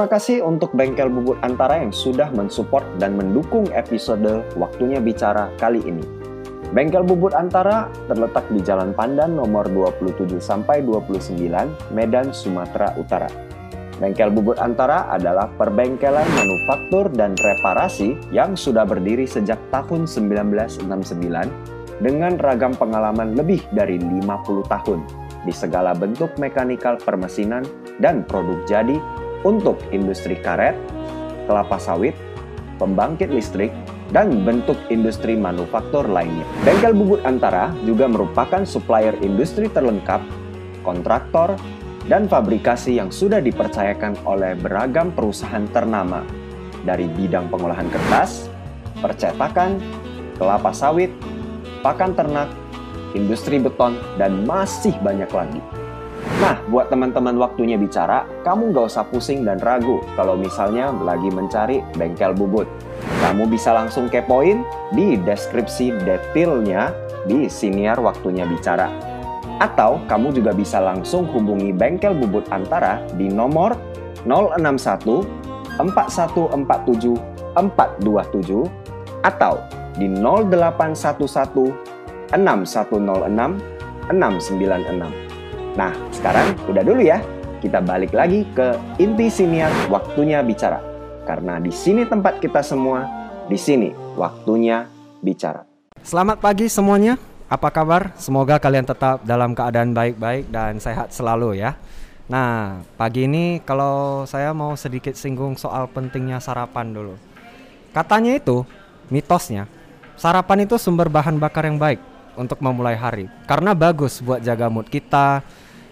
Terima kasih untuk Bengkel Bubut Antara yang sudah mensupport dan mendukung episode Waktunya Bicara kali ini. Bengkel Bubut Antara terletak di Jalan Pandan nomor 27 sampai 29, Medan, Sumatera Utara. Bengkel Bubut Antara adalah perbengkelan manufaktur dan reparasi yang sudah berdiri sejak tahun 1969 dengan ragam pengalaman lebih dari 50 tahun di segala bentuk mekanikal permesinan dan produk jadi untuk industri karet, kelapa sawit, pembangkit listrik, dan bentuk industri manufaktur lainnya. Bengkel Bubut Antara juga merupakan supplier industri terlengkap, kontraktor, dan fabrikasi yang sudah dipercayakan oleh beragam perusahaan ternama dari bidang pengolahan kertas, percetakan, kelapa sawit, pakan ternak, industri beton, dan masih banyak lagi. Nah, buat teman-teman waktunya bicara, kamu nggak usah pusing dan ragu kalau misalnya lagi mencari bengkel bubut. Kamu bisa langsung kepoin di deskripsi detailnya di siniar waktunya bicara. Atau kamu juga bisa langsung hubungi bengkel bubut antara di nomor 061 4147 427 atau di 0811 6106 696. Nah, sekarang udah dulu ya. Kita balik lagi ke inti siniar waktunya bicara. Karena di sini tempat kita semua, di sini waktunya bicara. Selamat pagi semuanya. Apa kabar? Semoga kalian tetap dalam keadaan baik-baik dan sehat selalu ya. Nah, pagi ini kalau saya mau sedikit singgung soal pentingnya sarapan dulu. Katanya itu, mitosnya, sarapan itu sumber bahan bakar yang baik untuk memulai hari. Karena bagus buat jaga mood kita,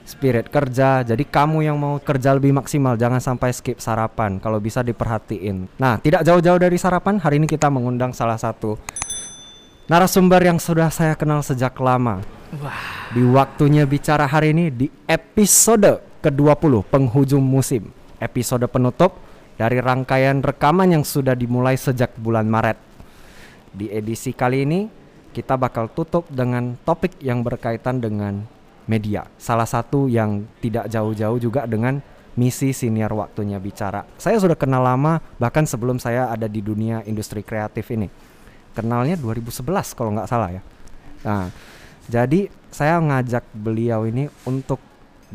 spirit kerja. Jadi kamu yang mau kerja lebih maksimal jangan sampai skip sarapan kalau bisa diperhatiin. Nah, tidak jauh-jauh dari sarapan, hari ini kita mengundang salah satu narasumber yang sudah saya kenal sejak lama. Wah. Di waktunya bicara hari ini di episode ke-20 penghujung musim. Episode penutup dari rangkaian rekaman yang sudah dimulai sejak bulan Maret. Di edisi kali ini kita bakal tutup dengan topik yang berkaitan dengan media. Salah satu yang tidak jauh-jauh juga dengan misi senior waktunya bicara. Saya sudah kenal lama bahkan sebelum saya ada di dunia industri kreatif ini kenalnya 2011 kalau nggak salah ya. Nah, jadi saya ngajak beliau ini untuk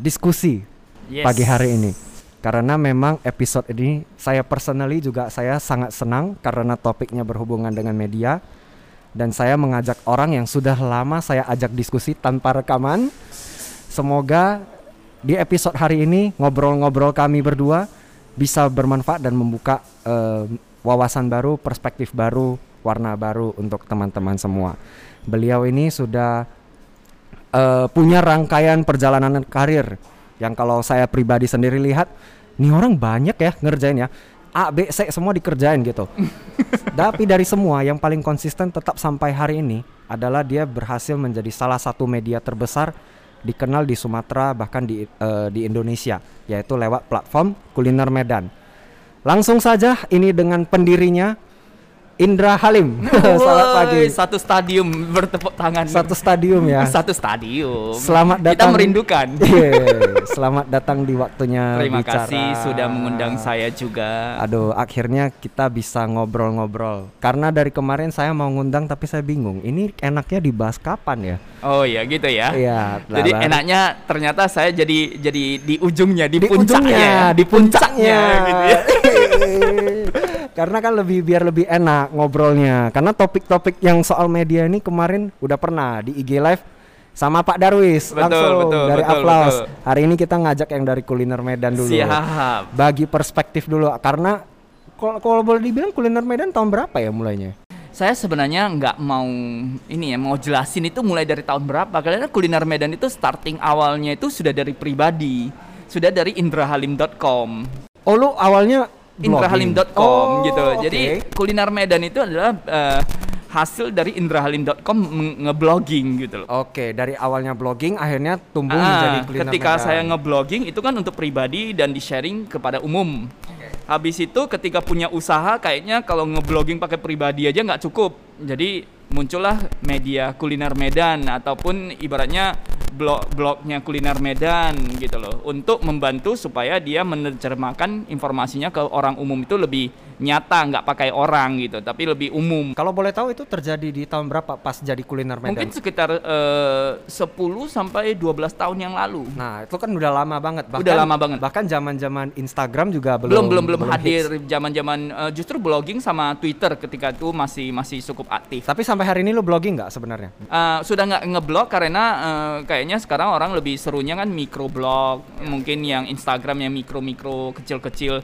diskusi yes. pagi hari ini. Karena memang episode ini saya personally juga saya sangat senang karena topiknya berhubungan dengan media dan saya mengajak orang yang sudah lama saya ajak diskusi tanpa rekaman. Semoga di episode hari ini ngobrol-ngobrol kami berdua bisa bermanfaat dan membuka uh, wawasan baru, perspektif baru warna baru untuk teman-teman semua. Beliau ini sudah uh, punya rangkaian perjalanan karir yang kalau saya pribadi sendiri lihat, nih orang banyak ya ngerjain ya. A, B, C semua dikerjain gitu. Tapi dari semua yang paling konsisten tetap sampai hari ini adalah dia berhasil menjadi salah satu media terbesar dikenal di Sumatera bahkan di uh, di Indonesia yaitu lewat platform Kuliner Medan. Langsung saja ini dengan pendirinya Indra Halim. Selamat pagi. Satu stadium bertepuk tangan. Satu stadium ya. Satu stadium. Selamat datang. Kita merindukan. Yeah, selamat datang di waktunya Terima bicara. kasih sudah mengundang saya juga. Aduh, akhirnya kita bisa ngobrol-ngobrol. Karena dari kemarin saya mau ngundang tapi saya bingung. Ini enaknya dibahas kapan ya? Oh iya gitu ya. Iya. Jadi enaknya ternyata saya jadi jadi di ujungnya, di, di puncaknya, ujungnya, ya. di puncaknya. gitu ya. Karena kan lebih biar lebih enak ngobrolnya. Karena topik-topik yang soal media ini kemarin udah pernah di IG live sama Pak Darwis betul, langsung betul, dari betul, Aplaus. Betul. Hari ini kita ngajak yang dari kuliner Medan dulu. Siap. Bagi perspektif dulu karena kalau boleh dibilang kuliner Medan tahun berapa ya mulainya? Saya sebenarnya nggak mau ini ya mau jelasin itu mulai dari tahun berapa karena kuliner Medan itu starting awalnya itu sudah dari pribadi, sudah dari indrahalim.com. Oh lu awalnya indrahalim.com oh, gitu. Okay. Jadi kuliner Medan itu adalah uh, hasil dari indrahalim.com ngeblogging gitu loh. Oke, okay, dari awalnya blogging akhirnya tumbuh ah, menjadi kuliner Ketika Medan. saya ngeblogging itu kan untuk pribadi dan di-sharing kepada umum. Okay. Habis itu ketika punya usaha kayaknya kalau ngeblogging pakai pribadi aja nggak cukup jadi muncullah media kuliner Medan ataupun ibaratnya blog-blognya kuliner Medan gitu loh untuk membantu supaya dia menerjemahkan informasinya ke orang umum itu lebih nyata nggak pakai orang gitu tapi lebih umum Kalau boleh tahu itu terjadi di tahun berapa pas jadi kuliner Medan? mungkin sekitar eh, 10 sampai 12 tahun yang lalu Nah, itu kan udah lama banget. Udah lama banget. Bahkan zaman-zaman Instagram juga belum belum belum belum hadir hits. zaman-zaman eh, justru blogging sama Twitter ketika itu masih masih cukup aktif Tapi sampai hari ini lu blogging nggak sebenarnya? Eh, sudah nggak ngeblog karena eh, kayaknya sekarang orang lebih serunya kan microblog mungkin yang Instagram yang mikro mikro kecil kecil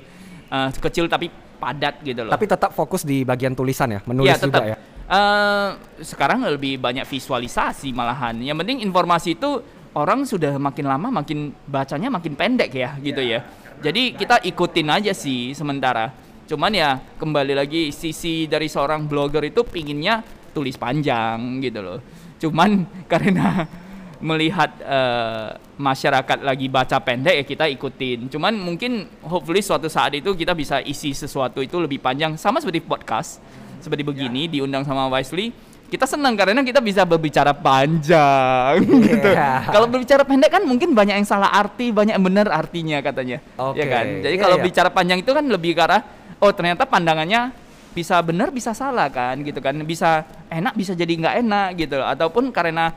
eh, kecil tapi padat gitu loh Tapi tetap fokus di bagian tulisan ya, menulis Iya, tetap. juga ya. Eh, sekarang lebih banyak visualisasi malahan. Yang penting informasi itu orang sudah makin lama makin bacanya makin pendek ya gitu ya. Jadi kita ikutin aja sih sementara. Cuman ya kembali lagi sisi dari seorang blogger itu pinginnya tulis panjang gitu loh. Cuman karena melihat eh, masyarakat lagi baca pendek ya kita ikutin. Cuman mungkin hopefully suatu saat itu kita bisa isi sesuatu itu lebih panjang sama seperti podcast seperti begini diundang sama Wisely kita senang karena kita bisa berbicara panjang gitu. Iya. Kalau berbicara pendek kan mungkin banyak yang salah arti, banyak yang benar artinya katanya. Oke. Ya kan? Jadi Iya, kalau iya. bicara panjang itu kan lebih ke arah oh ternyata pandangannya bisa benar bisa salah kan gitu kan. Bisa enak bisa jadi nggak enak gitu ataupun karena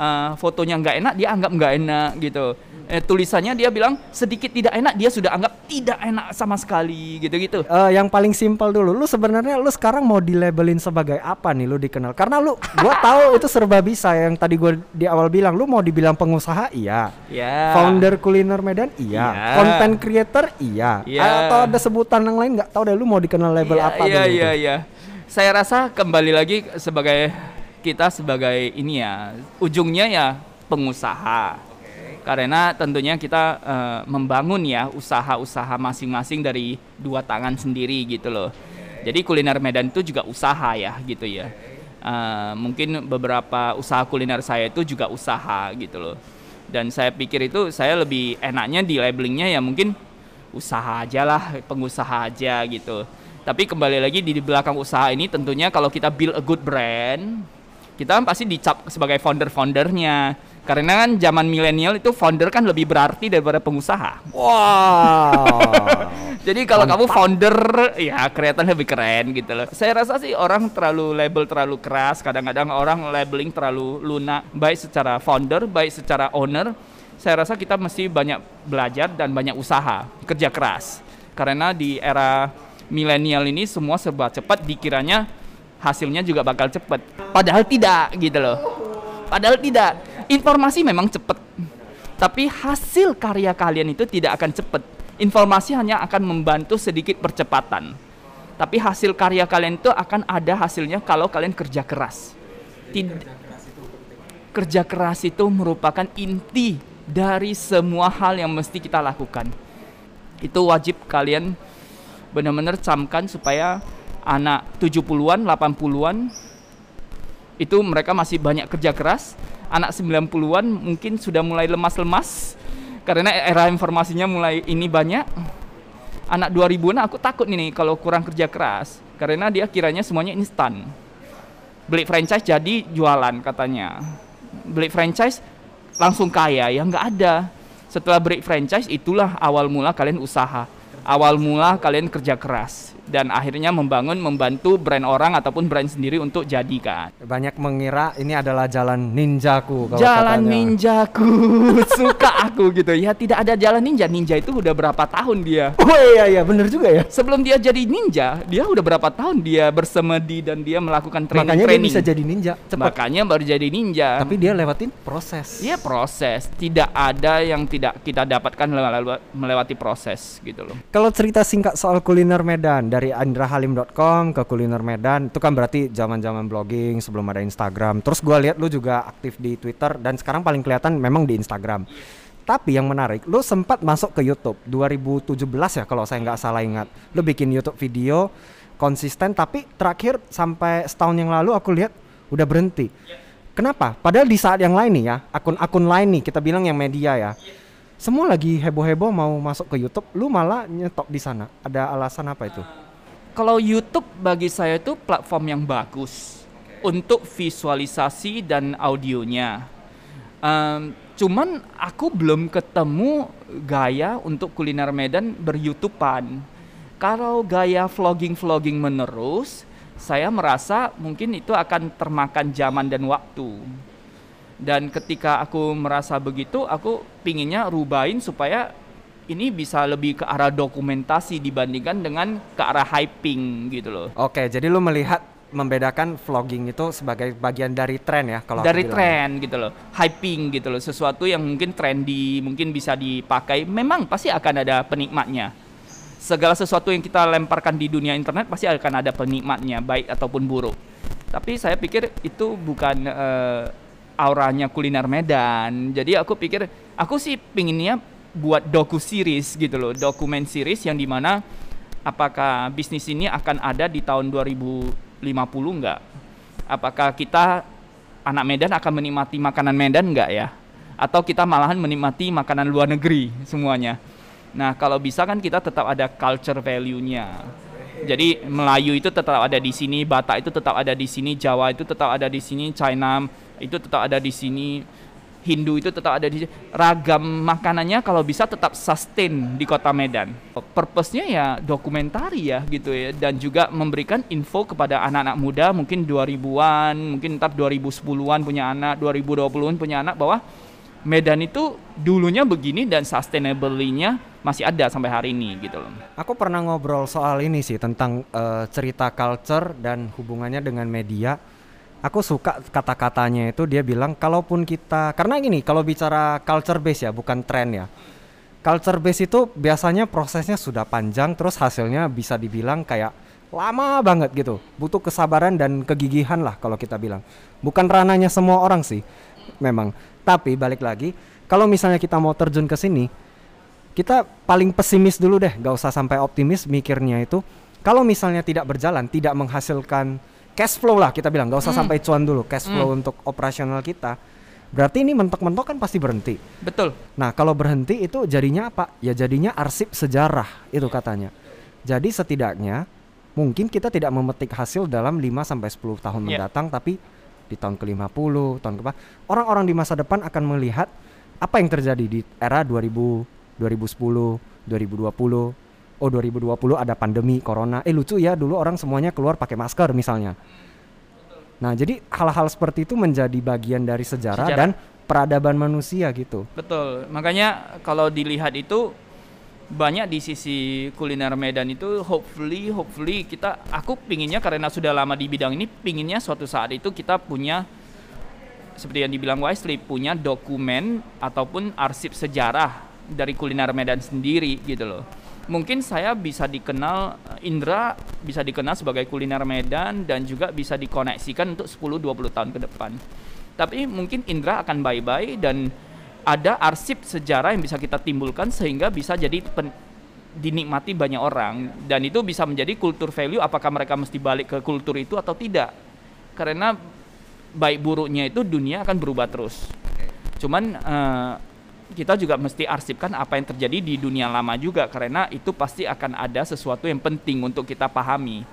eh, fotonya nggak enak dia anggap nggak enak gitu. Eh, tulisannya dia bilang sedikit tidak enak dia sudah anggap tidak enak sama sekali gitu-gitu. Eh, yang paling simpel dulu, lu sebenarnya lu sekarang mau dilabelin sebagai apa nih lu dikenal? Karena lu, gua tahu itu serba bisa yang tadi gua di awal bilang, lu mau dibilang pengusaha, iya. Ya. Founder kuliner Medan, iya. Iya. Content creator, iya. Iya. Atau ada sebutan yang lain nggak tahu deh lu mau dikenal label Iya, apa Iya iya iya. Saya rasa kembali lagi sebagai kita sebagai ini ya ujungnya ya pengusaha. Karena tentunya kita eh, membangun ya usaha-usaha masing-masing dari dua tangan sendiri gitu loh. Jadi kuliner Medan itu juga usaha ya gitu ya. Eh, mungkin beberapa usaha kuliner saya itu juga usaha gitu loh. Dan saya pikir itu saya lebih enaknya di labelingnya ya mungkin usaha aja lah, pengusaha aja gitu. Tapi kembali lagi di belakang usaha ini tentunya kalau kita build a good brand, kita kan pasti dicap sebagai founder-foundernya. Karena kan zaman milenial itu founder kan lebih berarti daripada pengusaha. Wow. Jadi kalau kamu founder, ya kelihatan lebih keren gitu loh. Saya rasa sih orang terlalu label terlalu keras. Kadang-kadang orang labeling terlalu lunak, baik secara founder, baik secara owner. Saya rasa kita mesti banyak belajar dan banyak usaha, kerja keras. Karena di era milenial ini semua serba cepat, dikiranya hasilnya juga bakal cepat. Padahal tidak gitu loh. Padahal tidak. Informasi memang cepat. Tapi hasil karya kalian itu tidak akan cepat. Informasi hanya akan membantu sedikit percepatan. Tapi hasil karya kalian itu akan ada hasilnya kalau kalian kerja keras. Tid- kerja keras itu merupakan inti dari semua hal yang mesti kita lakukan. Itu wajib kalian benar-benar camkan supaya anak 70-an, 80-an itu mereka masih banyak kerja keras. Anak 90-an mungkin sudah mulai lemas-lemas karena era informasinya mulai ini banyak. Anak 2000-an aku takut nih kalau kurang kerja keras karena dia kiranya semuanya instan. Beli franchise jadi jualan katanya. Beli franchise langsung kaya ya nggak ada. Setelah break franchise itulah awal mula kalian usaha. Awal mula kalian kerja keras dan akhirnya membangun membantu brand orang ataupun brand sendiri untuk jadikan. Banyak mengira ini adalah jalan ninjaku kalau Jalan katanya. ninjaku suka aku gitu ya tidak ada jalan ninja ninja itu udah berapa tahun dia Oh iya iya bener juga ya. sebelum dia jadi ninja dia udah berapa tahun dia bersemedi dan dia melakukan training Makanya dia training bisa jadi ninja cepat. makanya baru jadi ninja Tapi dia lewatin proses. Iya proses tidak ada yang tidak kita dapatkan lewa- melewati proses gitu loh Kalau cerita singkat soal kuliner Medan dari andrahalim.com ke kuliner Medan itu kan berarti zaman-zaman blogging sebelum ada Instagram. Terus gua lihat lu juga aktif di Twitter dan sekarang paling kelihatan memang di Instagram. Tapi yang menarik, lu sempat masuk ke YouTube 2017 ya kalau saya nggak salah ingat. Lu bikin YouTube video konsisten tapi terakhir sampai setahun yang lalu aku lihat udah berhenti. Kenapa? Padahal di saat yang lain nih ya, akun-akun lain nih kita bilang yang media ya. Semua lagi heboh-heboh mau masuk ke YouTube, lu malah nyetop di sana. Ada alasan apa itu? kalau YouTube bagi saya itu platform yang bagus untuk visualisasi dan audionya. Um, cuman aku belum ketemu gaya untuk kuliner Medan beryoutuban. Kalau gaya vlogging-vlogging menerus, saya merasa mungkin itu akan termakan zaman dan waktu. Dan ketika aku merasa begitu, aku pinginnya rubahin supaya ini bisa lebih ke arah dokumentasi dibandingkan dengan ke arah hyping gitu loh. Oke, jadi lu melihat membedakan vlogging itu sebagai bagian dari tren ya kalau dari tren gitu loh hyping gitu loh sesuatu yang mungkin trendy mungkin bisa dipakai memang pasti akan ada penikmatnya. Segala sesuatu yang kita lemparkan di dunia internet pasti akan ada penikmatnya baik ataupun buruk. Tapi saya pikir itu bukan uh, auranya kuliner Medan jadi aku pikir aku sih pinginnya buat doku series gitu loh dokumen series yang di mana apakah bisnis ini akan ada di tahun 2000 50 enggak? Apakah kita anak Medan akan menikmati makanan Medan enggak ya? Atau kita malahan menikmati makanan luar negeri semuanya? Nah, kalau bisa kan kita tetap ada culture value-nya. Jadi Melayu itu tetap ada di sini, Batak itu tetap ada di sini, Jawa itu tetap ada di sini, China itu tetap ada di sini Hindu itu tetap ada di ragam makanannya kalau bisa tetap sustain di kota Medan. Purpose-nya ya dokumentari ya gitu ya. Dan juga memberikan info kepada anak-anak muda mungkin 2000-an, mungkin ntar 2010-an punya anak, 2020-an punya anak bahwa Medan itu dulunya begini dan sustainable-nya masih ada sampai hari ini gitu loh. Aku pernah ngobrol soal ini sih tentang uh, cerita culture dan hubungannya dengan media. Aku suka kata-katanya itu dia bilang kalaupun kita karena gini kalau bicara culture base ya bukan tren ya. Culture base itu biasanya prosesnya sudah panjang terus hasilnya bisa dibilang kayak lama banget gitu. Butuh kesabaran dan kegigihan lah kalau kita bilang. Bukan rananya semua orang sih memang tapi balik lagi kalau misalnya kita mau terjun ke sini kita paling pesimis dulu deh gak usah sampai optimis mikirnya itu kalau misalnya tidak berjalan tidak menghasilkan cash flow lah kita bilang nggak usah hmm. sampai cuan dulu cash flow hmm. untuk operasional kita berarti ini mentok-mentok kan pasti berhenti betul nah kalau berhenti itu jadinya apa ya jadinya arsip sejarah itu katanya jadi setidaknya mungkin kita tidak memetik hasil dalam 5 sampai 10 tahun yeah. mendatang tapi di tahun ke-50 tahun ke orang-orang di masa depan akan melihat apa yang terjadi di era 2000 2010 2020 oh 2020 ada pandemi corona. Eh lucu ya dulu orang semuanya keluar pakai masker misalnya. Nah jadi hal-hal seperti itu menjadi bagian dari sejarah, sejarah. dan peradaban manusia gitu. Betul. Makanya kalau dilihat itu banyak di sisi kuliner Medan itu hopefully hopefully kita aku pinginnya karena sudah lama di bidang ini pinginnya suatu saat itu kita punya seperti yang dibilang Wisely punya dokumen ataupun arsip sejarah dari kuliner Medan sendiri gitu loh mungkin saya bisa dikenal Indra bisa dikenal sebagai kuliner Medan dan juga bisa dikoneksikan untuk 10-20 tahun ke depan. Tapi mungkin Indra akan bye-bye dan ada arsip sejarah yang bisa kita timbulkan sehingga bisa jadi pen, dinikmati banyak orang dan itu bisa menjadi kultur value apakah mereka mesti balik ke kultur itu atau tidak. Karena baik buruknya itu dunia akan berubah terus. Cuman uh, kita juga mesti arsipkan apa yang terjadi di dunia lama juga karena itu pasti akan ada sesuatu yang penting untuk kita pahami.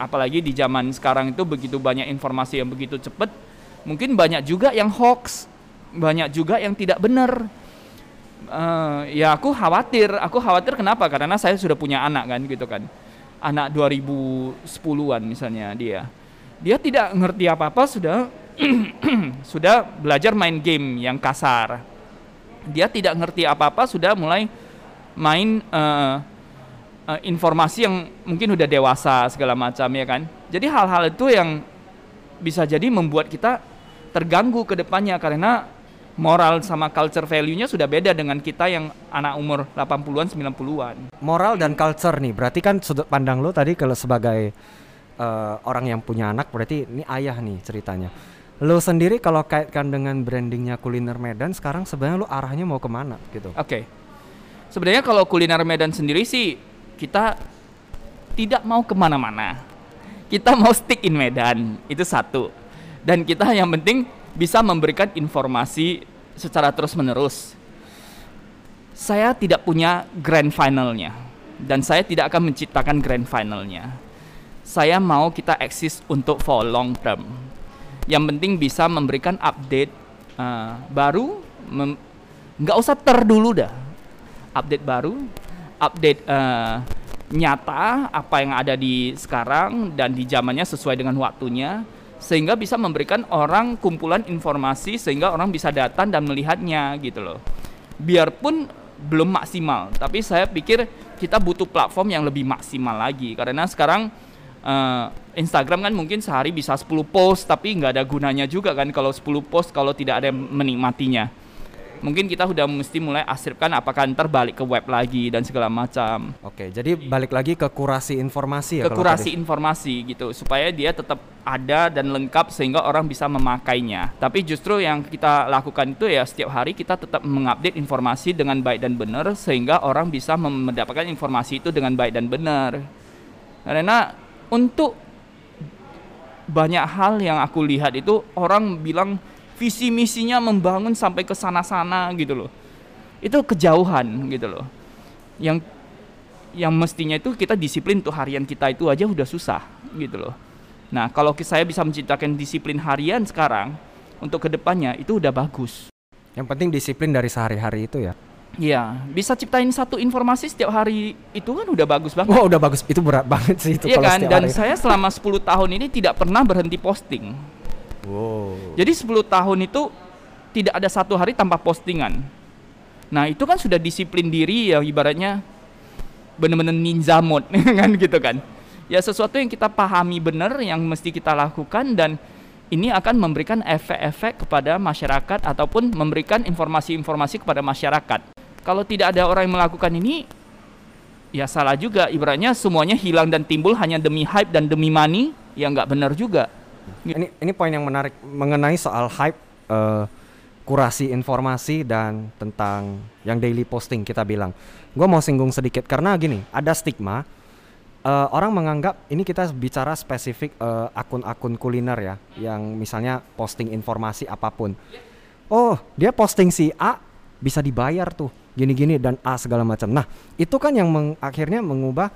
apalagi di zaman sekarang itu begitu banyak informasi yang begitu cepat, mungkin banyak juga yang hoax, banyak juga yang tidak benar. Uh, ya aku khawatir, aku khawatir kenapa? Karena saya sudah punya anak kan gitu kan. Anak 2010-an misalnya dia. Dia tidak ngerti apa-apa sudah sudah belajar main game yang kasar dia tidak ngerti apa-apa sudah mulai main uh, uh, informasi yang mungkin udah dewasa segala macam ya kan. Jadi hal-hal itu yang bisa jadi membuat kita terganggu ke depannya karena moral sama culture value-nya sudah beda dengan kita yang anak umur 80-an 90-an. Moral dan culture nih, berarti kan sudut pandang lo tadi kalau sebagai uh, orang yang punya anak berarti ini ayah nih ceritanya Lo sendiri kalau kaitkan dengan brandingnya kuliner Medan sekarang sebenarnya lo arahnya mau ke mana gitu? Oke, okay. sebenarnya kalau kuliner Medan sendiri sih kita tidak mau ke mana-mana. Kita mau stick in Medan itu satu. Dan kita yang penting bisa memberikan informasi secara terus menerus. Saya tidak punya grand finalnya dan saya tidak akan menciptakan grand finalnya saya mau kita eksis untuk for long term. Yang penting bisa memberikan update uh, baru, nggak usah ter dulu dah. Update baru, update uh, nyata apa yang ada di sekarang dan di zamannya sesuai dengan waktunya sehingga bisa memberikan orang kumpulan informasi sehingga orang bisa datang dan melihatnya gitu loh. Biarpun belum maksimal, tapi saya pikir kita butuh platform yang lebih maksimal lagi karena sekarang uh, Instagram kan mungkin sehari bisa 10 post tapi nggak ada gunanya juga kan kalau 10 post kalau tidak ada yang menikmatinya mungkin kita udah mesti mulai asirkan apakah ntar balik ke web lagi dan segala macam. Oke, jadi balik lagi ke kurasi informasi ya. Ke kurasi informasi gitu supaya dia tetap ada dan lengkap sehingga orang bisa memakainya. Tapi justru yang kita lakukan itu ya setiap hari kita tetap mengupdate informasi dengan baik dan benar sehingga orang bisa mendapatkan informasi itu dengan baik dan benar. Karena untuk banyak hal yang aku lihat itu orang bilang visi misinya membangun sampai ke sana-sana gitu loh. Itu kejauhan gitu loh. Yang yang mestinya itu kita disiplin untuk harian kita itu aja udah susah gitu loh. Nah, kalau saya bisa menciptakan disiplin harian sekarang untuk ke depannya itu udah bagus. Yang penting disiplin dari sehari-hari itu ya. Iya, bisa ciptain satu informasi setiap hari itu kan udah bagus banget. Oh, udah bagus. Itu berat banget sih itu Iya kan? Dan hari. saya selama 10 tahun ini tidak pernah berhenti posting. Jadi 10 tahun itu tidak ada satu hari tanpa postingan. Nah, itu kan sudah disiplin diri ya ibaratnya benar-benar ninja mode kan gitu kan. Ya sesuatu yang kita pahami benar yang mesti kita lakukan dan ini akan memberikan efek-efek kepada masyarakat ataupun memberikan informasi-informasi kepada masyarakat. Kalau tidak ada orang yang melakukan ini, ya salah juga. Ibaratnya semuanya hilang dan timbul hanya demi hype dan demi money, ya nggak benar juga. Ini ini poin yang menarik mengenai soal hype, uh, kurasi informasi dan tentang yang daily posting kita bilang. Gue mau singgung sedikit karena gini, ada stigma uh, orang menganggap ini kita bicara spesifik uh, akun-akun kuliner ya, yang misalnya posting informasi apa pun. Oh, dia posting si A bisa dibayar tuh gini-gini dan A segala macam. Nah, itu kan yang meng akhirnya mengubah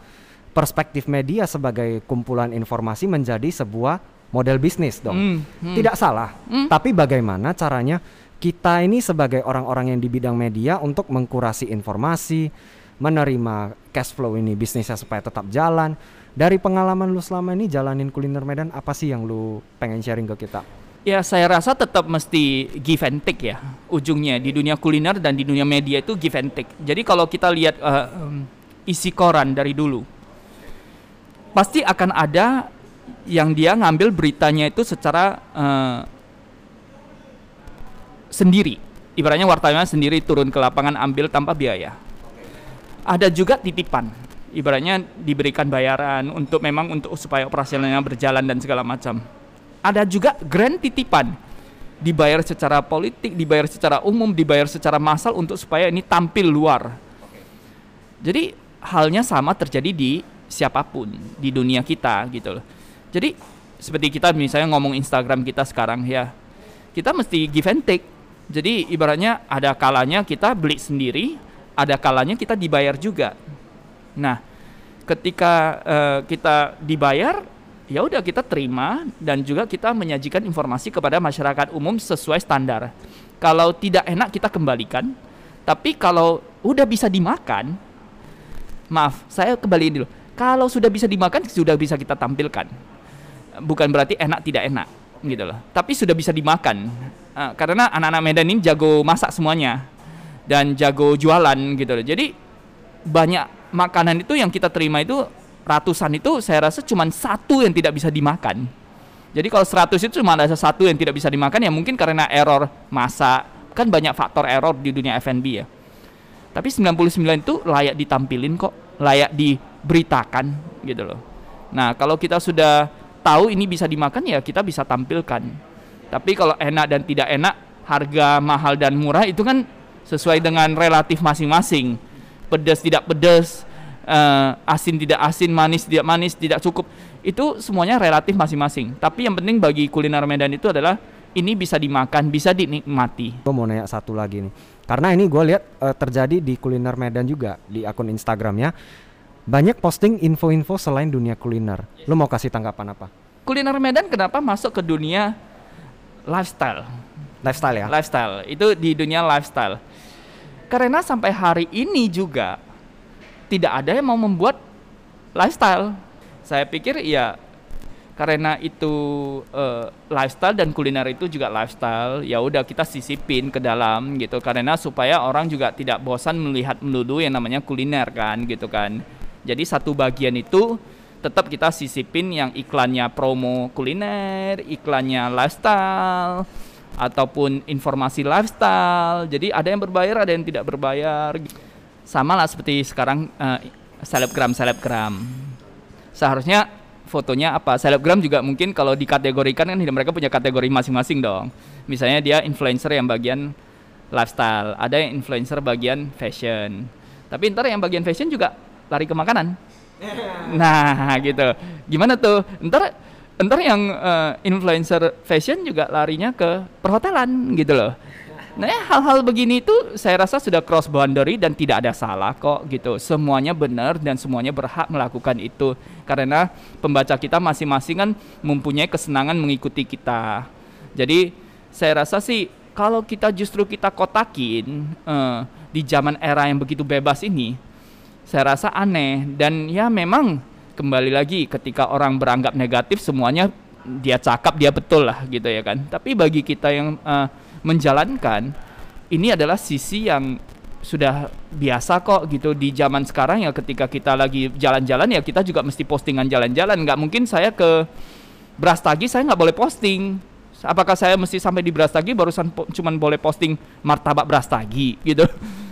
perspektif media sebagai kumpulan informasi menjadi sebuah model bisnis dong. Mm, mm. Tidak salah, mm. tapi bagaimana caranya kita ini sebagai orang-orang yang di bidang media untuk mengkurasi informasi, menerima cash flow ini bisnisnya supaya tetap jalan. Dari pengalaman lu selama ini jalanin kuliner Medan apa sih yang lu pengen sharing ke kita? Ya saya rasa tetap mesti give and take ya ujungnya di dunia kuliner dan di dunia media itu give and take. Jadi kalau kita lihat uh, um, isi koran dari dulu, pasti akan ada yang dia ngambil beritanya itu secara uh, sendiri. Ibaratnya wartawan sendiri turun ke lapangan ambil tanpa biaya. Ada juga titipan. Ibaratnya diberikan bayaran untuk memang untuk supaya operasionalnya berjalan dan segala macam ada juga grand titipan dibayar secara politik, dibayar secara umum, dibayar secara massal untuk supaya ini tampil luar. Jadi halnya sama terjadi di siapa pun di dunia kita gitu loh. Jadi seperti kita misalnya ngomong Instagram kita sekarang ya, kita mesti give and take. Jadi ibaratnya ada kalanya kita beli sendiri, ada kalanya kita dibayar juga. Nah, ketika uh, kita dibayar ya udah kita terima dan juga kita menyajikan informasi kepada masyarakat umum sesuai standar. Kalau tidak enak kita kembalikan, tapi kalau udah bisa dimakan, maaf, saya kembali dulu. Kalau sudah bisa dimakan sudah bisa kita tampilkan. Bukan berarti enak tidak enak gitu loh. Tapi sudah bisa dimakan. Uh, karena anak-anak Medan ini jago masak semuanya dan jago jualan gitu loh. Jadi banyak makanan itu yang kita terima itu ratusan itu saya rasa cuma satu yang tidak bisa dimakan. Jadi kalau 100 itu cuma ada satu yang tidak bisa dimakan ya mungkin karena error masa. Kan banyak faktor error di dunia F&B ya. Tapi 99 itu layak ditampilin kok, layak diberitakan gitu loh. Nah, kalau kita sudah tahu ini bisa dimakan ya kita bisa tampilkan. Tapi kalau enak dan tidak enak, harga mahal dan murah itu kan sesuai dengan relatif masing-masing. Pedas tidak pedas, uh, asin tidak asin, manis tidak manis, tidak cukup. Itu semuanya relatif masing-masing. Tapi yang penting bagi kuliner Medan itu adalah ini bisa dimakan, bisa dinikmati. Gue mau nanya satu lagi nih, karena ini gue lihat uh, terjadi di kuliner Medan juga di akun Instagramnya banyak posting info-info selain dunia kuliner. Lu mau kasih tanggapan apa? Kuliner Medan kenapa masuk ke dunia lifestyle? Lifestyle ya? Lifestyle. Itu di dunia lifestyle. Karena sampai hari ini juga tidak ada yang mau membuat lifestyle. Saya pikir ya karena itu uh, lifestyle dan kuliner itu juga lifestyle ya udah kita sisipin ke dalam gitu karena supaya orang juga tidak bosan melihat melulu yang namanya kuliner kan gitu kan jadi satu bagian itu tetap kita sisipin yang iklannya promo kuliner iklannya lifestyle ataupun informasi lifestyle. Jadi ada yang berbayar ada yang tidak berbayar. Sama lah seperti sekarang uh, selebgram selebgram seharusnya fotonya apa? Selebgram juga mungkin kalau dikategorikan kan mereka punya kategori masing-masing dong. Misalnya dia influencer yang bagian lifestyle ada yang influencer bagian fashion. Tapi ntar yang bagian fashion juga lari ke makanan. Nah gitu. Gimana tuh? Ntar ntar yang uh, influencer fashion juga larinya ke perhotelan gitu loh. Nah, hal-hal begini itu saya rasa sudah cross boundary dan tidak ada salah kok gitu. Semuanya benar dan semuanya berhak melakukan itu. Karena pembaca kita masing-masing kan mempunyai kesenangan mengikuti kita. Jadi saya rasa sih kalau kita justru kita kotakin uh, di zaman era yang begitu bebas ini, saya rasa aneh. Dan ya memang kembali lagi ketika orang beranggap negatif semuanya dia cakap dia betul lah gitu ya kan. Tapi bagi kita yang uh, menjalankan ini adalah sisi yang sudah biasa kok gitu. Di zaman sekarang ya ketika kita lagi jalan-jalan ya kita juga mesti postingan jalan-jalan. Nggak mungkin saya ke Brastagi saya nggak boleh posting. Apakah saya mesti sampai di Brastagi barusan po cuman boleh posting martabak Brastagi gitu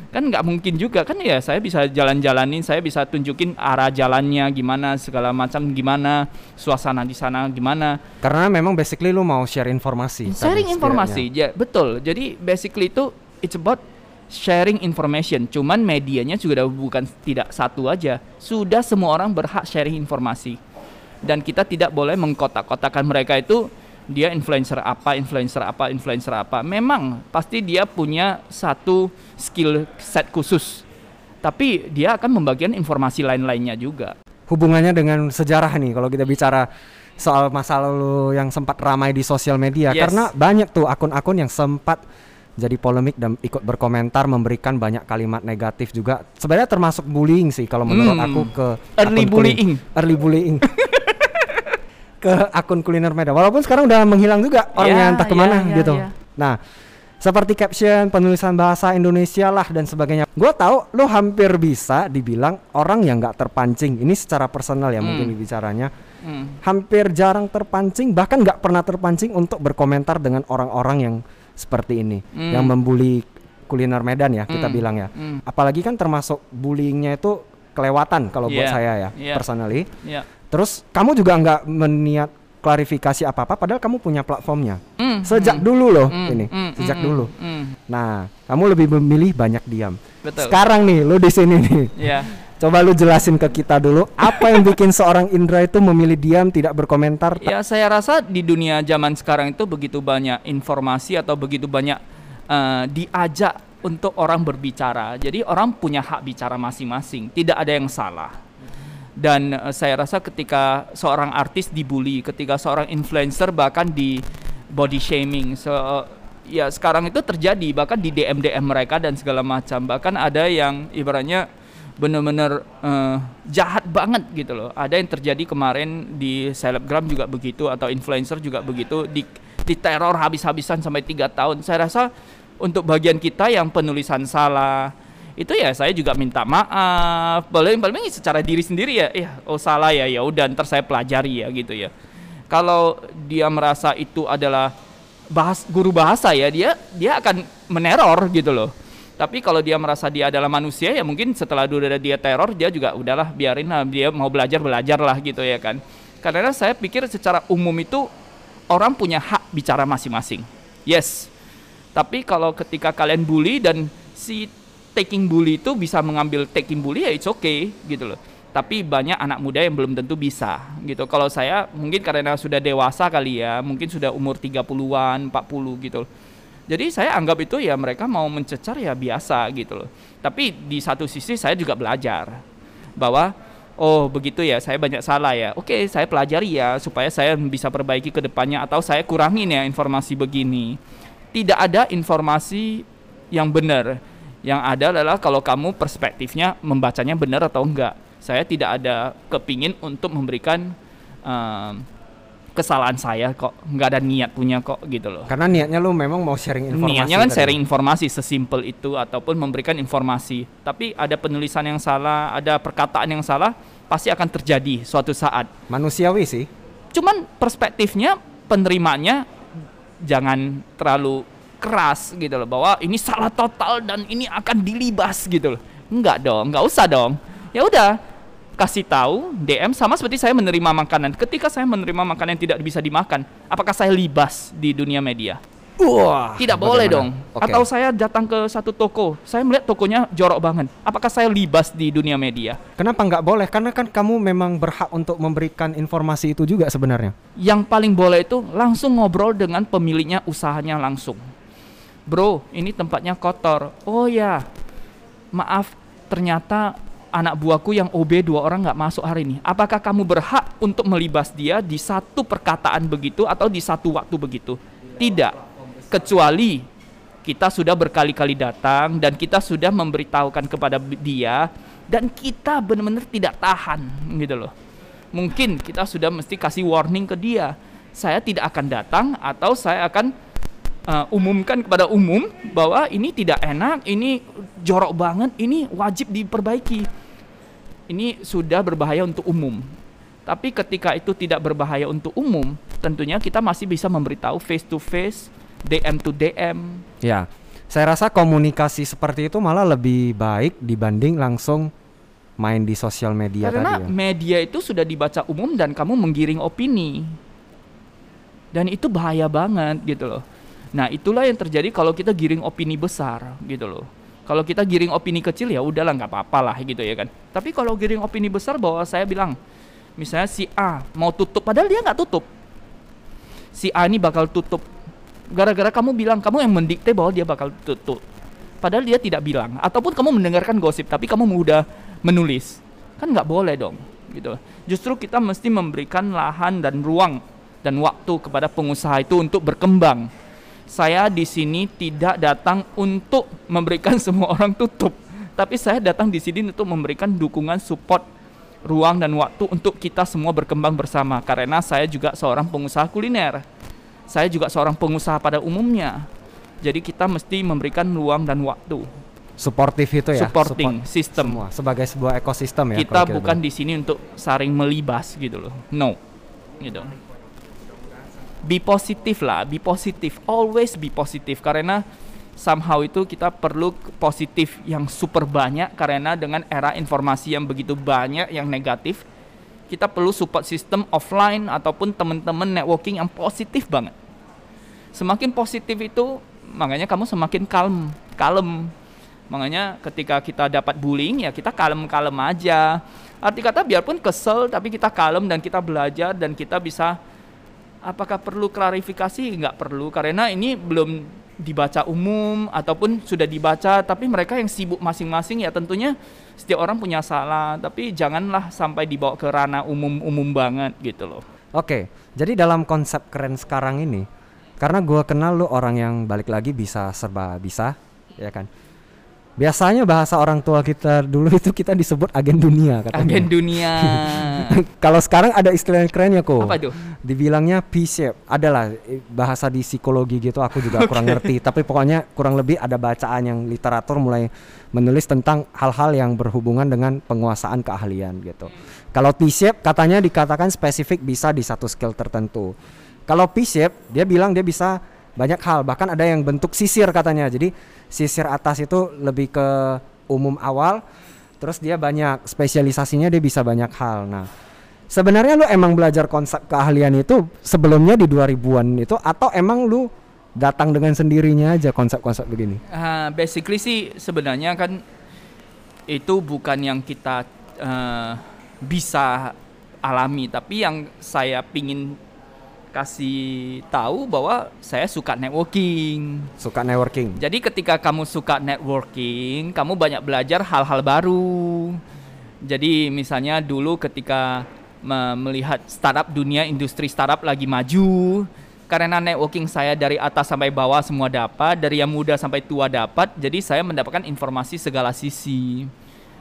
kan nggak mungkin juga. Kan ya saya bisa jalan-jalanin saya bisa tunjukin arah jalannya gimana segala macam gimana suasana di sana gimana. Karena memang basically lu mau share informasi sharing informasi ya betul. Jadi basically itu it's about sharing information. Cuman medianya juga bukan tidak satu aja. Sudah semua orang berhak sharing informasi. Dan kita tidak boleh mengkotak-kotakan mereka itu dia influencer apa, influencer apa, influencer apa. Memang pasti dia punya satu skill set khusus. Tapi dia akan membagikan informasi lain-lainnya juga. Hubungannya dengan sejarah nih kalau kita bicara soal masa lalu yang sempat ramai di sosial media yes. karena banyak tuh akun-akun yang sempat jadi polemik dan ikut berkomentar memberikan banyak kalimat negatif juga sebenarnya termasuk bullying sih kalau menurut hmm. aku ke early bullying early bullying ke akun kuliner Medan. Walaupun sekarang udah menghilang juga orangnya yeah, entah ke mana yeah, yeah, gitu. Yeah. Nah, seperti caption, penulisan bahasa Indonesia lah dan sebagainya. Gue tahu lo hampir bisa dibilang orang yang nggak terpancing. Ini secara personal ya mm. mungkin bicaranya. Mm. Hampir jarang terpancing, bahkan nggak pernah terpancing untuk berkomentar dengan orang-orang yang seperti ini, mm. yang membuli kuliner Medan ya kita mm. bilang ya. Mm. Apalagi kan termasuk bullyingnya itu kelewatan kalau yeah. buat saya ya, yeah. personally. Yeah Terus kamu juga nggak meniat klarifikasi apa-apa padahal kamu punya platformnya. Mm, sejak mm, dulu loh mm, ini, mm, sejak mm, dulu. Mm. Nah, kamu lebih memilih banyak diam. Betul. Sekarang nih lo di sini nih. Yeah. Coba lu jelasin ke kita dulu apa yang bikin seorang Indra itu memilih diam tidak berkomentar. Ya, saya rasa di dunia zaman sekarang itu begitu banyak informasi atau begitu banyak uh, diajak untuk orang berbicara. Jadi orang punya hak bicara masing-masing, tidak ada yang salah dan uh, saya rasa ketika seorang artis dibully, ketika seorang influencer bahkan di body shaming, so, uh, ya sekarang itu terjadi bahkan di DM DM mereka dan segala macam. Bahkan ada yang ibaratnya benar-benar uh, jahat banget gitu loh. Ada yang terjadi kemarin di selebgram juga begitu atau influencer juga begitu di di teror habis-habisan sampai tiga tahun. Saya rasa untuk bagian kita yang penulisan salah itu ya saya juga minta maaf. Paling paling secara diri sendiri ya ya oh salah ya ya udah ntar saya pelajari ya gitu ya. Kalau dia merasa itu adalah bahas guru bahasa ya dia dia akan meneror gitu loh. Tapi kalau dia merasa dia adalah manusia ya mungkin setelah dulu ada dia teror dia juga udahlah biarin lah dia mau belajar belajar lah gitu ya kan. Karena saya pikir secara umum itu orang punya hak bicara masing-masing. Yes. Tapi kalau ketika kalian bully dan si taking bully itu bisa mengambil taking bully ya it's okay gitu loh. Tapi banyak anak muda yang belum tentu bisa gitu. Kalau saya mungkin karena sudah dewasa kali ya mungkin sudah umur 30-an 40 gitu. Loh jadi saya anggap itu ya mereka mau mencecar ya biasa gitu loh. Tapi di satu sisi saya juga belajar bahwa oh begitu ya saya banyak salah ya. Oke saya pelajari ya supaya saya bisa perbaiki ke depannya atau saya kurangin ya informasi begini. Tidak ada informasi yang benar yang ada adalah kalau kamu perspektifnya membacanya benar atau enggak saya tidak ada kepingin untuk memberikan um, kesalahan saya kok nggak ada niat punya kok gitu loh Karena niatnya lu memang mau sharing informasi. niatnya kan tadi. sharing informasi sesimpel itu ataupun memberikan informasi tapi ada penulisan yang salah ada perkataan yang salah pasti akan terjadi suatu saat Manusiawi sih. cuman perspektifnya penerimanya jangan terlalu keras gitu loh bahwa ini salah total dan ini akan dilibas gitu loh enggak dong nggak usah dong ya udah kasih tahu DM sama seperti saya menerima makanan ketika saya menerima makanan yang tidak bisa dimakan apakah saya libas di dunia media Wah. tidak boleh dong bagaimana? Oke. atau saya datang ke satu toko saya melihat tokonya jorok banget apakah saya libas di dunia media Kenapa nggak boleh? Karena kan kamu memang berhak untuk memberikan informasi itu juga sebenarnya. yang paling boleh itu langsung ngobrol dengan pemiliknya usahanya langsung. Bro, ini tempatnya kotor. Oh ya, maaf, ternyata anak buahku yang OB dua orang nggak masuk hari ini. Apakah kamu berhak untuk melibas dia di satu perkataan begitu atau di satu waktu begitu? Tidak, kecuali kita sudah berkali-kali datang dan kita sudah memberitahukan kepada dia dan kita benar-benar tidak tahan gitu loh mungkin kita sudah mesti kasih warning ke dia. Saya tidak akan datang atau saya akan uh, umumkan kepada umum bahwa ini tidak enak, ini jorok banget, ini wajib diperbaiki. Ini sudah berbahaya untuk umum. Tapi ketika itu tidak berbahaya untuk umum, tentunya kita masih bisa memberitahu face to face, DM to DM. Ya. Saya rasa komunikasi seperti itu malah lebih baik dibanding langsung main di sosial media Karena tadi ya. media itu sudah dibaca umum dan kamu menggiring opini. Dan itu bahaya banget gitu loh. Nah, itulah yang terjadi kalau kita giring opini besar gitu loh. Kalau kita giring opini kecil ya udahlah nggak apa-apa lah gitu ya kan. Tapi kalau giring opini besar bahwa saya bilang misalnya si A mau tutup padahal dia nggak tutup. Si A ini bakal tutup gara-gara kamu bilang kamu yang mendikte bahwa dia bakal tutup. Padahal dia tidak bilang ataupun kamu mendengarkan gosip tapi kamu udah menulis. Kan nggak boleh dong gitu. Justru kita mesti memberikan lahan dan ruang dan waktu kepada pengusaha itu untuk berkembang. Saya di sini tidak datang untuk memberikan semua orang tutup, tapi saya datang di sini untuk memberikan dukungan support ruang dan waktu untuk kita semua berkembang bersama karena saya juga seorang pengusaha kuliner. Saya juga seorang pengusaha pada umumnya. Jadi kita mesti memberikan ruang dan waktu. Suportif itu ya. supporting support system. semua sebagai sebuah ekosistem ya. kita bukan di sini untuk saling melibas gitu loh. No. Gitu. Be positif lah, be positif. Always be positif karena somehow itu kita perlu positif yang super banyak karena dengan era informasi yang begitu banyak yang negatif, kita perlu support system offline ataupun teman-teman networking yang positif banget. Semakin positif itu makanya kamu semakin kalem, kalem. Makanya ketika kita dapat bullying ya kita kalem-kalem aja. Arti kata biarpun kesel tapi kita kalem dan kita belajar dan kita bisa apakah perlu klarifikasi nggak perlu karena ini belum dibaca umum ataupun sudah dibaca tapi mereka yang sibuk masing-masing ya tentunya setiap orang punya salah tapi janganlah sampai dibawa ke ranah umum-umum banget gitu loh. Oke, jadi dalam konsep keren sekarang ini, karena gua kenal lu orang yang balik lagi bisa serba bisa, ya kan? Biasanya bahasa orang tua kita dulu itu kita disebut agen dunia katanya. Agen dunia. Kalau sekarang ada istilah yang kerennya kok. Apa itu? Dibilangnya P-shape. Adalah eh, bahasa di psikologi gitu aku juga kurang ngerti, tapi pokoknya kurang lebih ada bacaan yang literatur mulai menulis tentang hal-hal yang berhubungan dengan penguasaan keahlian gitu. Kalau T-shape katanya dikatakan spesifik bisa di satu skill tertentu. Kalau P-shape dia bilang dia bisa banyak hal, bahkan ada yang bentuk sisir katanya. Jadi sisir atas itu lebih ke umum awal, terus dia banyak spesialisasinya dia bisa banyak hal. Nah, sebenarnya lu emang belajar konsep keahlian itu sebelumnya di 2000-an itu atau emang lu datang dengan sendirinya aja konsep-konsep begini? Ah, basically sih sebenarnya kan itu bukan yang kita eh, bisa alami, tapi yang saya pingin kasih tahu bahwa saya suka networking. Suka networking. Jadi ketika kamu suka networking, kamu banyak belajar hal-hal baru. Jadi misalnya dulu ketika melihat startup dunia industri startup lagi maju, karena networking saya dari atas sampai bawah semua dapat, dari yang muda sampai tua dapat, jadi saya mendapatkan informasi segala sisi.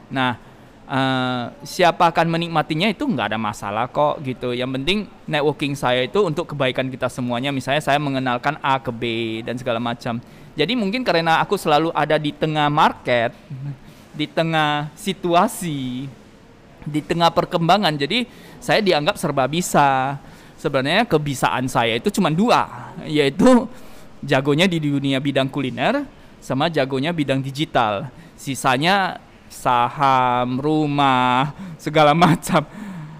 Nah, uh, siapa akan menikmatinya itu nggak ada masalah kok gitu. Yang penting networking saya itu untuk kebaikan kita semuanya. Misalnya saya mengenalkan A ke B dan segala macam. Jadi mungkin karena aku selalu ada di tengah market, di tengah situasi, di tengah perkembangan. Jadi saya dianggap serba bisa. Sebenarnya kebisaan saya itu cuma dua, yaitu jagonya di dunia bidang kuliner sama jagonya bidang digital. Sisanya saham, rumah, segala macam.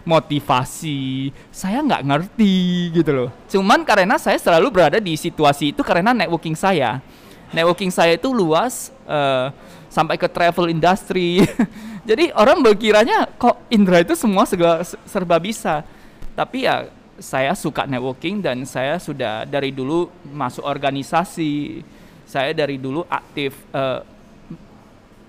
Motivasi. Saya nggak ngerti gitu loh. Cuman karena saya selalu berada di situasi itu karena networking saya. Networking saya itu luas uh, sampai ke travel industry. Jadi orang berkiranya kok Indra itu semua segala serba bisa? Tapi ya saya suka networking dan saya sudah dari dulu masuk organisasi. Saya dari dulu aktif uh,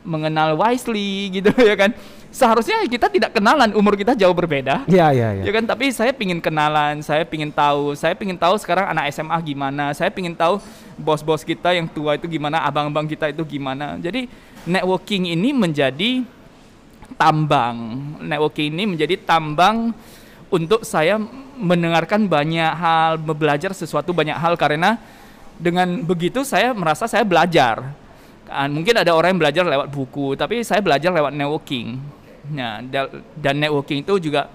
mengenal wisely gitu ya kan? Seharusnya kita tidak kenalan umur kita jauh berbeda. Iya iya iya. Ya kan? Tapi saya pingin kenalan saya pingin tahu saya pingin tahu sekarang anak SMA gimana. Saya pingin tahu bos-bos kita yang tua itu gimana abang-abang kita itu gimana. Jadi networking ini menjadi tambang. Networking ini menjadi tambang untuk saya mendengarkan banyak hal belajar sesuatu banyak hal. Karena dengan begitu saya merasa saya belajar Kan, mungkin ada orang yang belajar lewat buku, tapi saya belajar lewat networking. Nah, dan networking itu juga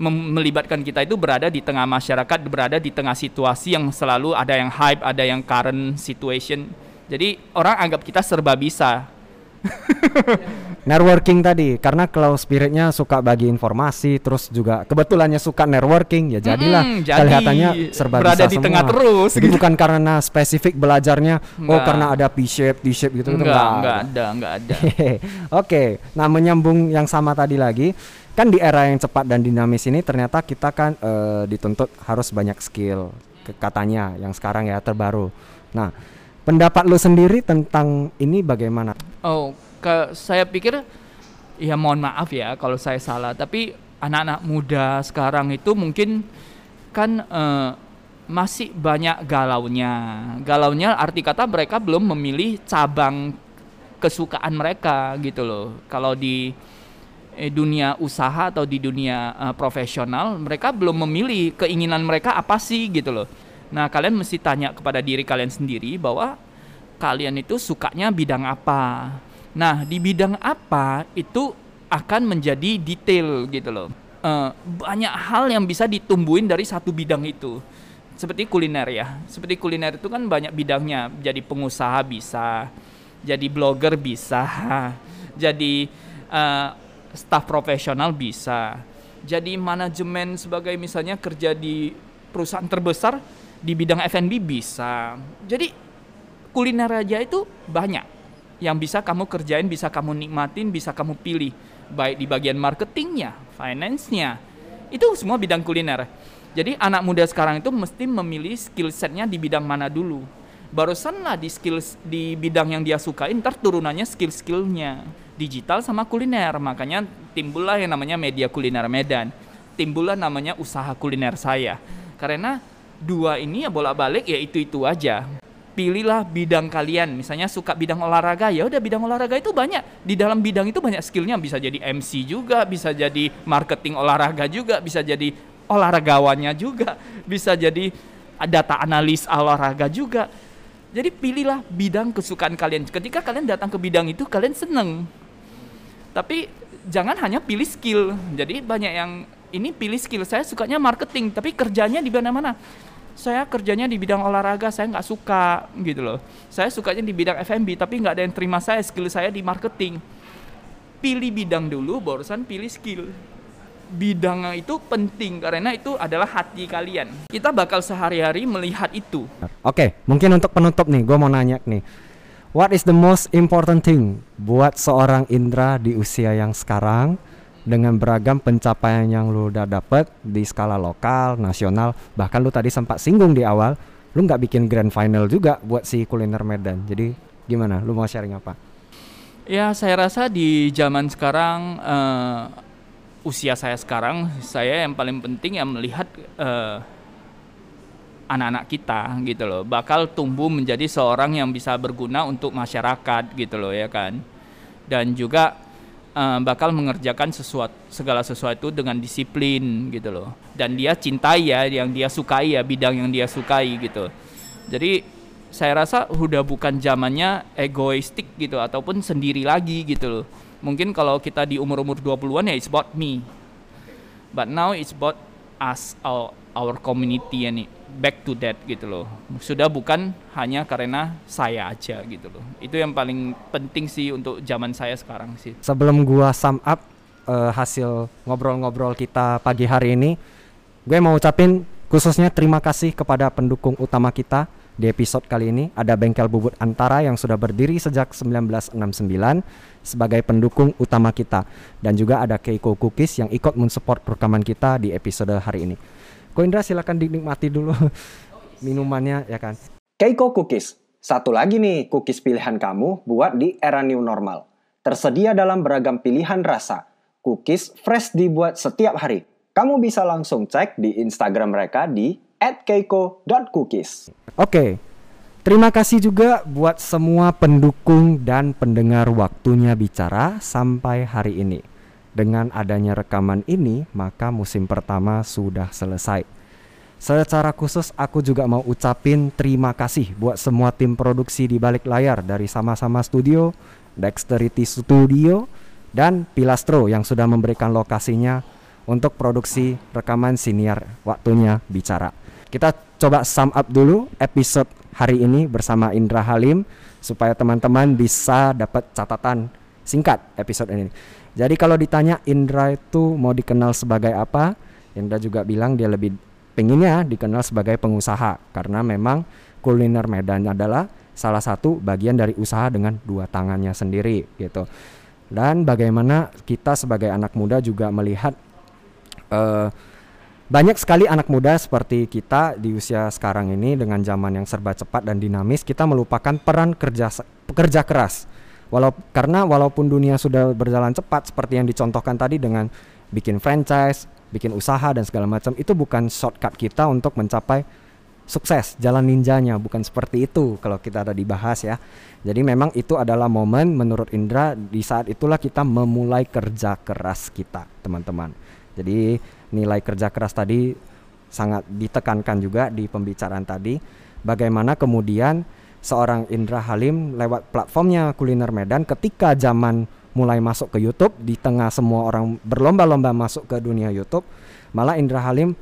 melibatkan kita itu berada di tengah masyarakat, berada di tengah situasi yang selalu ada yang hype, ada yang current situation. Jadi orang anggap kita serba bisa. networking tadi karena kalau spiritnya suka bagi informasi terus juga kebetulannya suka networking ya jadilah mm, jadi kelihatannya serba berada bisa di semua. tengah terus jadi gitu. bukan karena spesifik belajarnya enggak. oh karena ada P shape T shape gitu enggak, enggak, enggak ada enggak ada oke okay. nah menyambung yang sama tadi lagi kan di era yang cepat dan dinamis ini ternyata kita kan uh, dituntut harus banyak skill katanya yang sekarang ya terbaru nah pendapat lu sendiri tentang ini bagaimana oh ke saya pikir ya mohon maaf ya kalau saya salah tapi anak-anak muda sekarang itu mungkin kan uh, masih banyak galaunya. Galaunya arti kata mereka belum memilih cabang kesukaan mereka gitu loh. Kalau di eh, dunia usaha atau di dunia uh, profesional mereka belum memilih keinginan mereka apa sih gitu loh. Nah kalian mesti tanya kepada diri kalian sendiri bahwa kalian itu sukanya bidang apa Nah, di bidang apa itu akan menjadi detail gitu loh. Uh, banyak hal yang bisa ditumbuhin dari satu bidang itu. Seperti kuliner ya. Seperti kuliner itu kan banyak bidangnya. Jadi pengusaha bisa, jadi blogger bisa, jadi uh, staff profesional bisa. Jadi manajemen sebagai misalnya kerja di perusahaan terbesar di bidang F&B bisa. Jadi kuliner aja itu banyak yang bisa kamu kerjain, bisa kamu nikmatin, bisa kamu pilih. Baik di bagian marketingnya, finance-nya. Itu semua bidang kuliner. Jadi anak muda sekarang itu mesti memilih skill setnya di bidang mana dulu. Barusan lah di skill di bidang yang dia sukain, ntar turunannya skill-skillnya. Digital sama kuliner. Makanya timbullah yang namanya media kuliner Medan. Timbullah namanya usaha kuliner saya. Karena dua ini ya bolak-balik ya itu-itu aja pilihlah bidang kalian. Misalnya suka bidang olahraga, ya udah bidang olahraga itu banyak. Di dalam bidang itu banyak skillnya. Bisa jadi MC juga, bisa jadi marketing olahraga juga, bisa jadi olahragawannya juga, bisa jadi data analis olahraga juga. Jadi pilihlah bidang kesukaan kalian. Ketika kalian datang ke bidang itu, kalian seneng. Tapi jangan hanya pilih skill. Jadi banyak yang ini pilih skill. Saya sukanya marketing, tapi kerjanya di mana-mana saya kerjanya di bidang olahraga saya nggak suka gitu loh. Saya sukanya di bidang F&B tapi nggak ada yang terima saya skill saya di marketing. Pilih bidang dulu barusan pilih skill. Bidang itu penting karena itu adalah hati kalian. Kita bakal sehari-hari melihat itu. Oke mungkin untuk penutup nih gue mau nanya nih. What is the most important thing buat seorang Indra di usia yang sekarang dengan beragam pencapaian yang lu udah dapet di skala lokal, nasional, bahkan lu tadi sempat singgung di awal, lu nggak bikin grand final juga buat si kuliner Medan. Jadi gimana? Lu mau sharing apa? Ya, saya rasa di zaman sekarang uh, usia saya sekarang, saya yang paling penting yang melihat uh, anak-anak kita gitu loh, bakal tumbuh menjadi seorang yang bisa berguna untuk masyarakat gitu loh ya kan. Dan juga uh, bakal mengerjakan sesuatu segala sesuatu dengan disiplin gitu loh. Dan dia cintai ya yang dia sukai ya bidang yang dia sukai gitu. Jadi saya rasa udah bukan zamannya egoistik gitu ataupun sendiri lagi gitu loh. Mungkin kalau kita di umur-umur 20-an ya it's about me. But now it's about us our, our community ini back to that gitu loh. Sudah bukan hanya karena saya aja gitu loh. Itu yang paling penting sih untuk zaman saya sekarang sih. Sebelum gua sum up uh, hasil ngobrol-ngobrol kita pagi hari ini, gue mau ucapin khususnya terima kasih kepada pendukung utama kita di episode kali ini ada Bengkel Bubut Antara yang sudah berdiri sejak 1969 sebagai pendukung utama kita dan juga ada Keiko Cookies yang ikut mensupport rekaman kita di episode hari ini. Ko Indra silakan dinikmati dulu minumannya ya kan. Keiko Cookies. Satu lagi nih cookies pilihan kamu buat di era new normal. Tersedia dalam beragam pilihan rasa. Cookies fresh dibuat setiap hari. Kamu bisa langsung cek di Instagram mereka di @keiko.cookies. Oke. Terima kasih juga buat semua pendukung dan pendengar waktunya bicara sampai hari ini. Dengan adanya rekaman ini, maka musim pertama sudah selesai. Secara khusus aku juga mau ucapin terima kasih buat semua tim produksi di balik layar dari sama-sama studio, Dexterity Studio, dan Pilastro yang sudah memberikan lokasinya untuk produksi rekaman siniar waktunya bicara. Kita coba sum up dulu episode hari ini bersama Indra Halim supaya teman-teman bisa dapat catatan singkat episode ini. Jadi kalau ditanya Indra itu mau dikenal sebagai apa, Indra juga bilang dia lebih pengennya dikenal sebagai pengusaha karena memang kuliner Medan adalah salah satu bagian dari usaha dengan dua tangannya sendiri gitu. Dan bagaimana kita sebagai anak muda juga melihat uh, banyak sekali anak muda seperti kita di usia sekarang ini dengan zaman yang serba cepat dan dinamis kita melupakan peran kerja kerja keras Walau karena walaupun dunia sudah berjalan cepat seperti yang dicontohkan tadi dengan bikin franchise, bikin usaha dan segala macam itu bukan shortcut kita untuk mencapai sukses jalan ninjanya. Bukan seperti itu kalau kita ada dibahas ya. Jadi memang itu adalah momen menurut Indra di saat itulah kita memulai kerja keras kita teman-teman. Jadi nilai kerja keras tadi sangat ditekankan juga di pembicaraan tadi bagaimana kemudian seorang Indra Halim lewat platformnya Kuliner Medan ketika zaman mulai masuk ke YouTube di tengah semua orang berlomba-lomba masuk ke dunia YouTube malah Indra Halim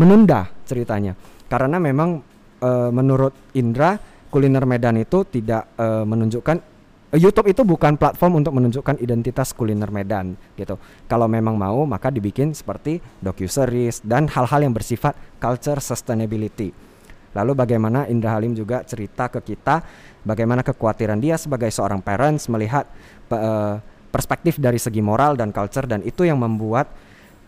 menunda ceritanya karena memang e, menurut Indra Kuliner Medan itu tidak e, menunjukkan e, YouTube itu bukan platform untuk menunjukkan identitas kuliner Medan gitu. Kalau memang mau maka dibikin seperti docu series dan hal-hal yang bersifat culture sustainability Lalu bagaimana Indra Halim juga cerita ke kita bagaimana kekhawatiran dia sebagai seorang parents melihat uh, perspektif dari segi moral dan culture dan itu yang membuat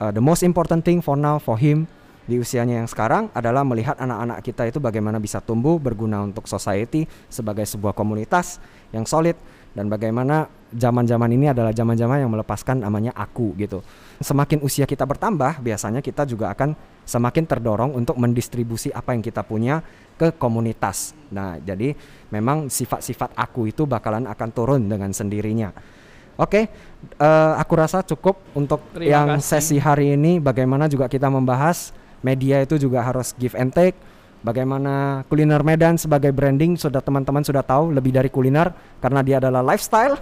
uh, the most important thing for now for him di usianya yang sekarang adalah melihat anak-anak kita itu bagaimana bisa tumbuh berguna untuk society sebagai sebuah komunitas yang solid dan bagaimana zaman-zaman ini adalah zaman-zaman yang melepaskan namanya aku gitu. Semakin usia kita bertambah, biasanya kita juga akan semakin terdorong untuk mendistribusi apa yang kita punya ke komunitas. Nah, jadi memang sifat-sifat aku itu bakalan akan turun dengan sendirinya. Oke, uh, aku rasa cukup untuk Terima yang kasih. sesi hari ini. Bagaimana juga kita membahas media itu juga harus give and take. Bagaimana kuliner Medan sebagai branding sudah teman-teman sudah tahu lebih dari kuliner karena dia adalah lifestyle.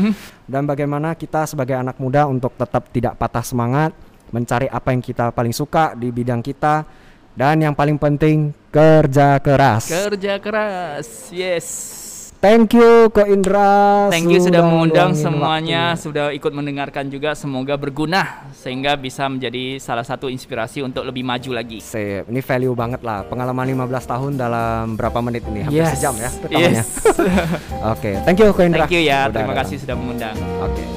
Dan bagaimana kita sebagai anak muda untuk tetap tidak patah semangat, mencari apa yang kita paling suka di bidang kita dan yang paling penting kerja keras. Kerja keras. Yes. Thank you Ko Indra. Thank you sudah, mengundang semuanya, waktu. sudah ikut mendengarkan juga. Semoga berguna sehingga bisa menjadi salah satu inspirasi untuk lebih maju lagi. Sip. Ini value banget lah. Pengalaman 15 tahun dalam berapa menit ini? Hampir yes. sejam ya Yes. Oke, okay. thank you Ko Indra. Thank you ya. Udah Terima kasih sudah mengundang. Oke. Okay.